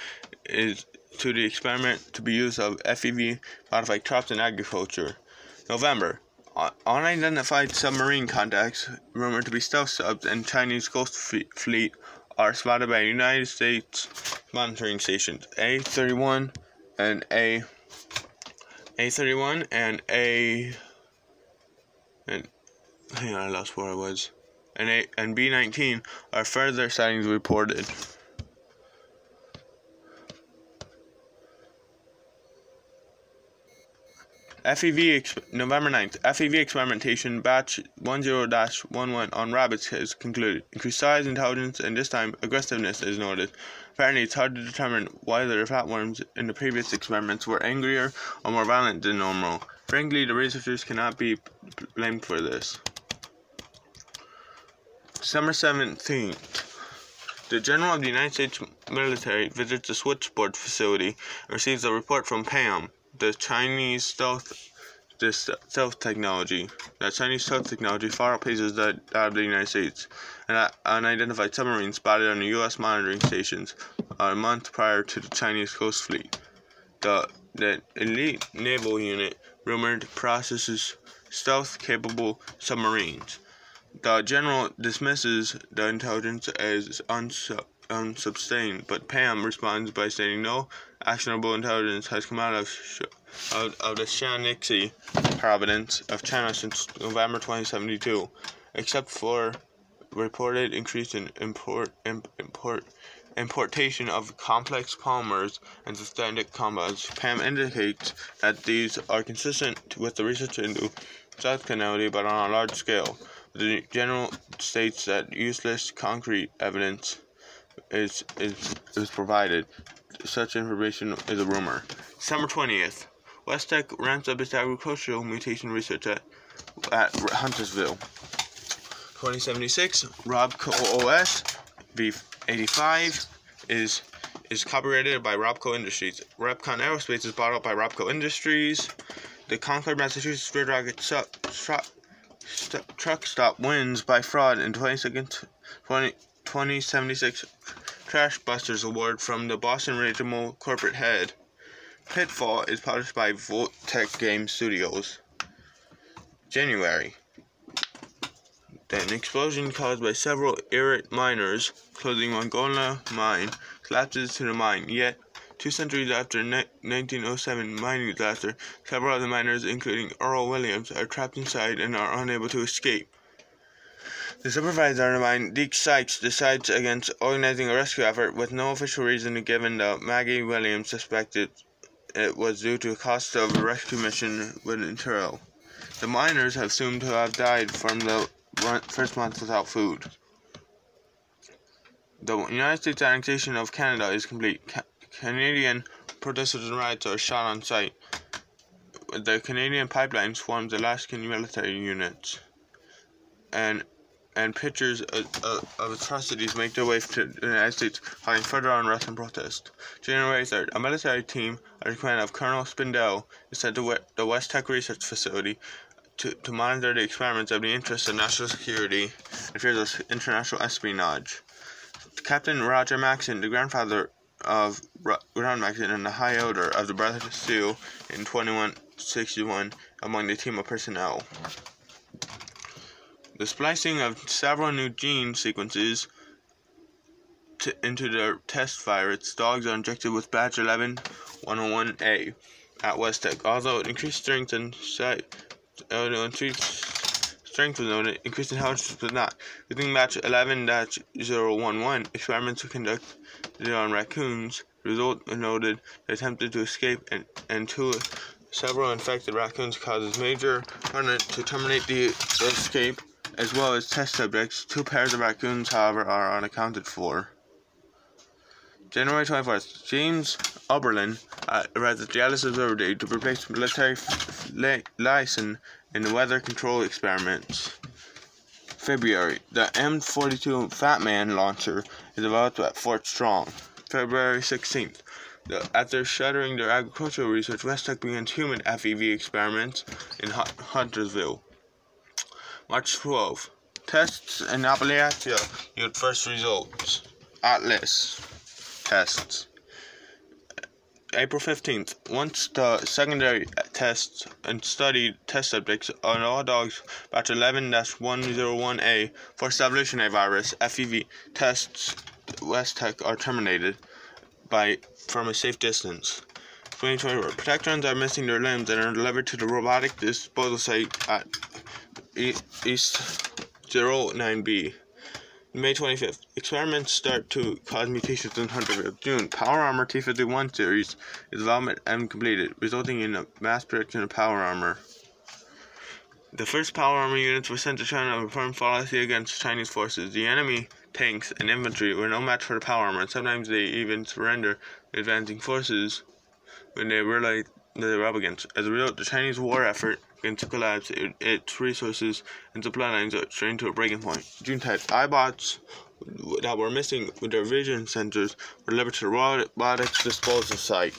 is to the experiment to be used of FEV modified crops in agriculture. November. Unidentified submarine contacts, rumored to be stealth subs and Chinese Ghost Fleet, are spotted by United States monitoring stations A31 and A A31 and A and hang on, I lost where I was. And A and B19 are further sightings reported. FEV November 9th. FEV experimentation batch 10-11 on rabbits has concluded. Increased size, intelligence, and this time aggressiveness is noted. Apparently, it's hard to determine whether the flatworms in the previous experiments were angrier or more violent than normal. Frankly, the researchers cannot be blamed for this. December 17th. The General of the United States military visits the switchboard facility and receives a report from PAM, the Chinese stealth this stealth technology. That Chinese stealth technology far outpaces that, of the United States. An unidentified submarine spotted on the U.S. monitoring stations a month prior to the Chinese Ghost Fleet. The, the elite naval unit rumored processes stealth-capable submarines. The general dismisses the intelligence as unsub unsubstained, but Pam responds by saying no actionable intelligence has come out of, of, of the Shaanxi province of China since November 2072, except for reported increase in import, import, importation of complex polymers and systemic compounds. PAM indicates that these are consistent with the research into South Canality, but on a large scale. The general states that useless concrete evidence is, is, is provided. Such information is a rumor. December 20th. West Tek ramps up its agricultural mutation research at, at Huntersville. 2076, Robco OS V85 is is copyrighted by Robco Industries. REPCONN Aerospace is bought out by Robco Industries. The Concord, Massachusetts Red Rocket truck stop wins by fraud in 22nd, 20, 2076 Trash Busters Award from the Boston Regional Corporate Head. Pitfall is published by Volt Tech Game Studios. January. An explosion caused by several Irit miners closing Monongah mine collapses to the mine. Yet, two centuries after 1907 mining disaster, several other miners, including Earle Williams, are trapped inside and are unable to escape. The supervisor of the mine, Deke Sykes, decides against organizing a rescue effort with no official reason given, though Maggie Williams suspected it was due to the cost of a rescue mission would entail. The miners have assumed to have died from the first month without food. The United States annexation of Canada is complete. Ca Canadian protesters and riots are shot on sight. The Canadian pipeline swarms Alaskan military units. And and pictures of, uh, of, uh, of, atrocities make their way to the United States, fighting further unrest and protest. January 3rd, a military team under command of Colonel Spindell is sent to the West Tek Research Facility to, to monitor the experiments of the interests of national security and fears of international espionage. Captain Roger Maxson, the grandfather of Ron Maxson and the High Elder of the of Steel in 2161 among the team of personnel. The splicing of several new gene sequences into the test virus dogs are injected with batch 11 101A at West Tek. Although it increased strength and size, uh, strength was noted, increased intelligence was not. Using batch 11-011, experiments were conducted on raccoons. Result noted they attempted to escape and, and two several infected raccoons causes major to terminate the escape as well as test subjects. Two pairs of raccoons, however, are unaccounted for. January 24th, James Oberlin uh, arrived at the Atlas Observatory to replace military liaison in the weather control experiments. February, the M42 Fat Man launcher is developed at Fort Strong. February 16th, The, after shuttering their agricultural research, West Tek begins human FEV experiments in Huntersville. March 12. Tests in Appalachia yield first results. Atlas tests. April 15th. Once the secondary tests and studied test subjects on all dogs batch 11-101A for A virus FEV tests West Tek are terminated by from a safe distance. 2024. Protectrons are missing their limbs and are delivered to the robotic disposal site at East 09B. May 25th. Experiments start to cause mutations in Huntersville. June. Power Armor T51 series is development and completed, resulting in a mass production of Power Armor. The first Power Armor units were sent to China to perform policy against Chinese forces. The enemy tanks and infantry were no match for the Power Armor, and sometimes they even surrender advancing forces when they realize that they were up against. As a result, the Chinese war effort begins to collapse. It, its resources and supply lines strained to a breaking point. June 10th, Eyebots that were missing with their vision sensors were delivered to the robotics disposal site.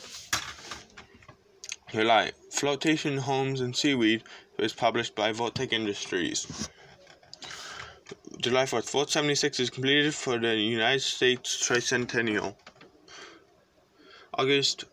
July, Flotation Homes and Seaweed was published by Vault-Tec Industries. July 4th, Vault 76 is completed for the United States Tricentennial. August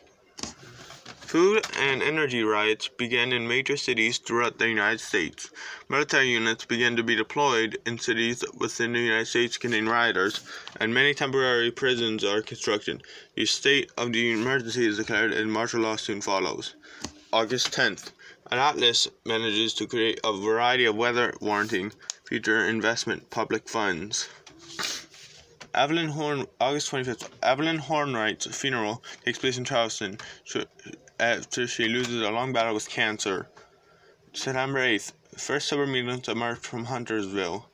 Food and energy riots began in major cities throughout the United States. Military units began to be deployed in cities within the United States containing rioters, and many temporary prisons are constructed. The state of the emergency is declared, and martial law soon follows. August 10th. An atlas manages to create a variety of weather warranting future investment public funds. Evelyn Horn, August 25th. Evelyn Hornwright's funeral takes place in Charleston after she loses a long battle with cancer. September 8th. First sober meetings emerged from Huntersville.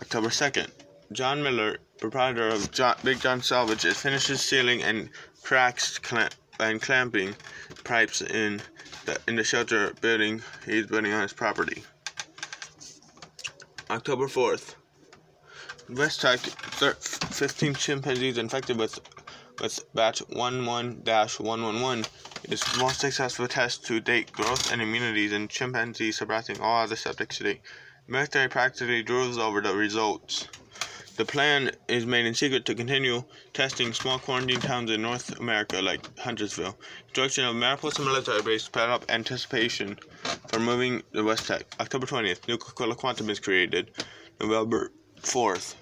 October 2nd. John Miller, proprietor of John, Big John Salvage, finishes sealing and cracks clamp, and clamping pipes in the, in the shelter building he's building on his property. October 4th. West Tech, 15 chimpanzees infected with with batch 11-111 is the most successful test to date growth and immunities in chimpanzees surpassing all other subjects to date. The military practically drools over the results. The plan is made in secret to continue testing small quarantine towns in North America like Huntersville. Construction of Mariposa military base sped up anticipation for moving the West Tek. October 20th, Nuka-Cola Quantum is created. November 4th,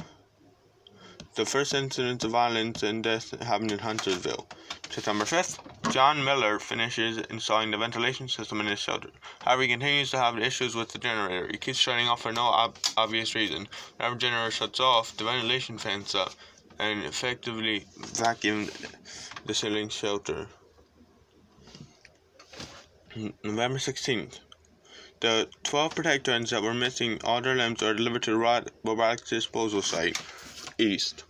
the first incident of violence and death happened in Huntersville. September 5th, John Miller finishes installing the ventilation system in his shelter. However, he continues to have issues with the generator. He keeps shutting off for no ob- obvious reason. Whenever the generator shuts off, the ventilation fans up and effectively vacuum the ceiling shelter. November 16th. The 12 protectrons that were missing all their limbs are delivered to the robotics disposal site east.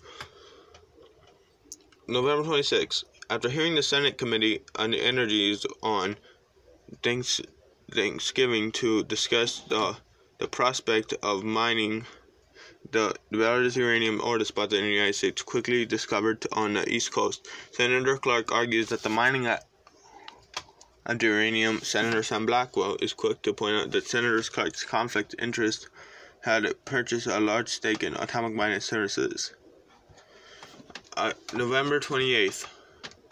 November 26. After hearing the Senate Committee on Energies on thanks, Thanksgiving to discuss the, the prospect of mining the largest uranium ore deposit in the United States quickly discovered on the East Coast, Senator Clark argues that the mining at of uranium, Senator Sam Blackwell is quick to point out that Senator Clark's conflict interest had purchased a large stake in Atomic Mining Services. Uh, November 28th,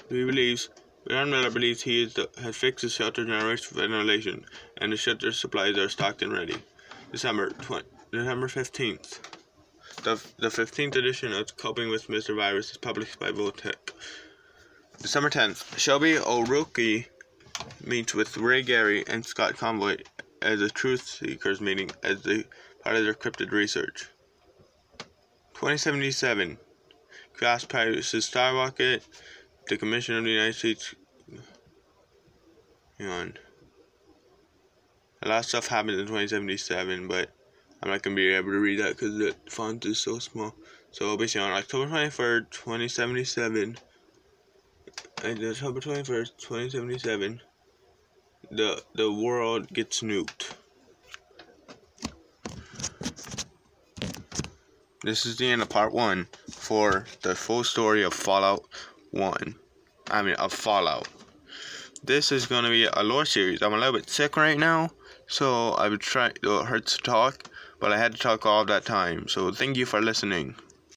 he believes, John Miller believes he is the, has fixed the shelter generation ventilation, and the shelter supplies are stocked and ready. December 20, December 15th. The, the 15th edition of Coping with Mr. Virus is published by Vault-Tec. December 10th. Shelby O'Rourke meets with Ray Gary and Scott Convoy as a truth seekers meeting as the part of their cryptid research. 2077. Crash Pirates Skyrocket. The Commission of the United States. Hang on. A lot of stuff happened in 2077, but I'm not going to be able to read that because the font is so small. So basically on October 23rd, 2077, and uh, October 21st, 2077, the the world gets nuked. This is the end of part one for the full story of Fallout 1. I mean, of Fallout. This is gonna be a lore series. I'm a little bit sick right now, so I would try. It hurts to talk, but I had to talk all that time. So thank you for listening.